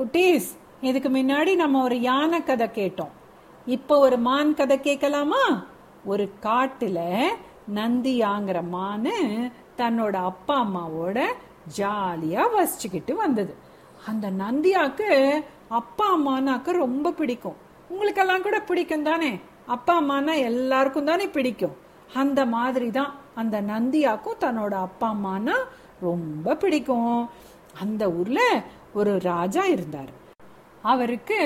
குட்டீஸ் இதுக்கு முன்னாடி நம்ம ஒரு யானை கதை கேட்டோம். இப்போ ஒரு மான் கதை கேட்கலாமா? ஒரு காட்டுல நந்தியாங்கிற மானு தன்னோட அப்பா அம்மாவோட ஜாலியா வசிச்சுக்கிட்டு வந்தது. அந்த நந்தியாக்கு அப்பா அம்மானாக்கு ரொம்ப பிடிக்கும். உங்களுக்கெல்லாம் கூட பிடிக்கும் தானே? அப்பா அம்மானா எல்லாருக்கும் தானே பிடிக்கும். அந்த மாதிரி தான் அந்த நந்தியாக்கும் தன்னோட அப்பா அம்மானா ரொம்ப பிடிக்கும். அந்த ஊர்ல ஒரு ராஜா இருந்தார். அவருக்கு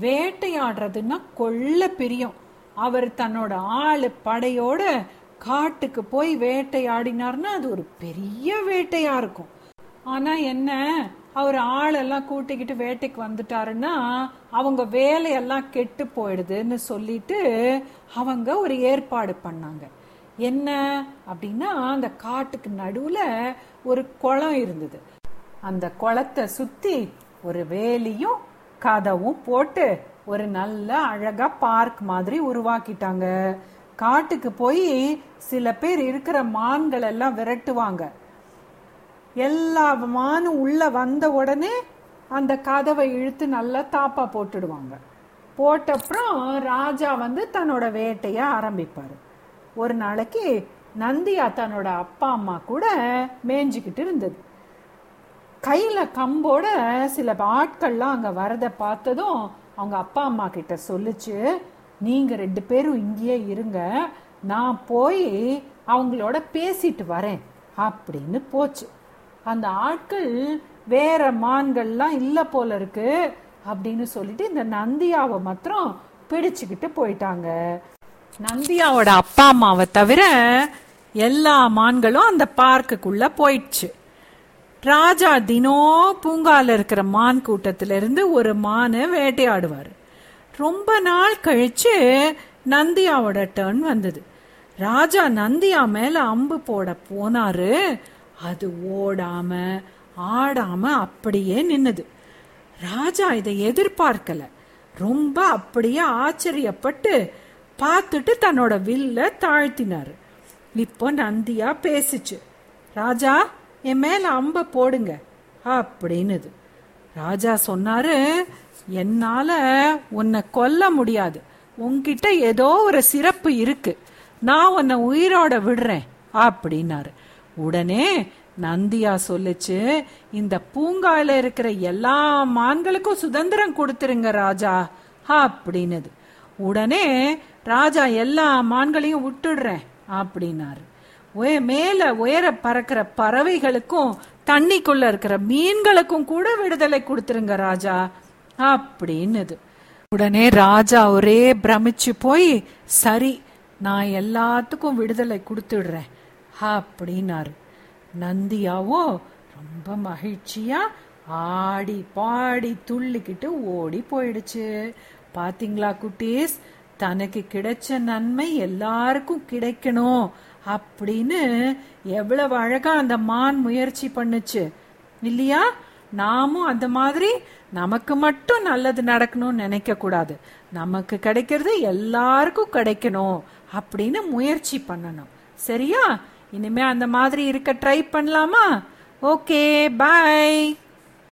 வேட்டையாடுறதுன்னா கொள்ள பிரியம். அவர் தன்னோட ஆளு படையோட காட்டுக்கு போய் வேட்டையாடினார்னா அது ஒரு பெரிய வேட்டையா இருக்கும். ஆனா என்ன அவர் ஆளெல்லாம் கூட்டிக்கிட்டு வேட்டைக்கு வந்துட்டாருன்னா அவங்க வேலையெல்லாம் கெட்டு போயிடுதுன்னு சொல்லிட்டு அவங்க ஒரு ஏற்பாடு பண்ணாங்க. என்ன அப்படின்னா அந்த காட்டுக்கு நடுவுல ஒரு குளம் இருந்தது. அந்த குளத்தை சுத்தி ஒரு வேலியும் கதவும் போட்டு ஒரு நல்ல அழகா பார்க் மாதிரி உருவாக்கிட்டாங்க. காட்டுக்கு போய் சில பேர் இருக்கிற மான்கள் எல்லாம் விரட்டுவாங்க. எல்லா மானும் உள்ள வந்த உடனே அந்த கதவை இழுத்து நல்லா தாப்பா போட்டுடுவாங்க. போட்டப்புறம் ராஜா வந்து தன்னோட வேட்டைய ஆரம்பிப்பார். ஒரு நாளைக்கு நந்தியா தன்னோட அப்பா அம்மா கூட மேய்ஞ்சுக்கிட்டு இருந்தது. கையில் கம்போட சில ஆட்கள்லாம் அங்கே வரதை பார்த்ததும் அவங்க அப்பா அம்மா கிட்ட சொல்லுச்சு நீங்கள் ரெண்டு பேரும் இங்கேயே இருங்க நான் போய் அவங்களோட பேசிட்டு வரேன். அப்படின்னு போச்சு. அந்த ஆட்கள் வேற மான்கள்லாம் இல்லை போல இருக்கு அப்படின்னு சொல்லிட்டு இந்த நந்தியாவை மாத்திரம் பிடிச்சுக்கிட்டு போயிட்டாங்க. நந்தியாவோட அப்பா அம்மாவை தவிர எல்லா மான்களும் அந்த பார்க்குக்குள்ள போயிடுச்சு. ராஜா தினம் பூங்கால இருக்கிற மான் கூட்டத்துல இருந்து ஒரு மானை வேட்டையாடுவார். ரொம்ப நாள் கழிச்சு நந்தியாவோட டர்ன் வந்தது. ராஜா நந்தியா மேல அம்பு போட போனாரு. அது ஓடாம ஆடாம அப்படியே நின்னது. ராஜா இதை எதிர்பார்க்கல. ரொம்ப அப்படியே ஆச்சரியப்பட்டு பார்த்துட்டு தன்னோட வில்ல தாழ்த்தினாரு. இப்போ நந்தியா பேசிச்சு. ராஜா என் மேல அம்பை போடுங்க அப்படின்னுது. ராஜா சொன்னாரு என்னால உன்னை கொல்ல முடியாது. உன்கிட்ட ஏதோ ஒரு சிறப்பு இருக்கு. நான் உன்னை உயிரோட விடுறேன். அப்படின்னாரு. உடனே நந்தியா சொல்லுச்சு இந்த பூங்கால இருக்கிற எல்லா மான்களுக்கும் சுதந்திரம் கொடுத்துருங்க ராஜா. அப்படின்னுது. உடனே ராஜா எல்லா மான்களையும் விட்டுடுறேன். அப்படின்னாரு. மேல உயர பறக்கிற பறவைகளுக்கும் தண்ணிக்குள்ள இருக்கிற மீன்களுக்கும் கூட விடுதலை கொடுத்துருங்க ராஜா. அப்படின்னுது. உடனே ராஜா ஒரே பிரமிச்சு போய் சரி நான் எல்லாத்துக்கும் விடுதலை கொடுத்துடுறேன் அப்படின்னாரு. நந்தியாவோ ரொம்ப மகிழ்ச்சியா ஆடி பாடி துள்ளிக்கிட்டு ஓடி போயிடுச்சு. பாத்தீங்களா குட்டீஸ்? தனக்கு கிடைச்ச நன்மை எல்லாருக்கும் கிடைக்கணும். அப்படின்னு எவ்வளவு அழகா அந்த மான் முயற்சி பண்ணுச்சு. இல்லையா? நாமும் அந்த மாதிரி நமக்கு மட்டும் நல்லது நடக்கணும்னு நினைக்க கூடாது. நமக்கு கிடைக்கிறது எல்லாருக்கும் கிடைக்கணும் அப்படின்னு முயற்சி பண்ணணும். சரியா? இனிமே அந்த மாதிரி இருக்க ட்ரை பண்ணலாமா? Okay bye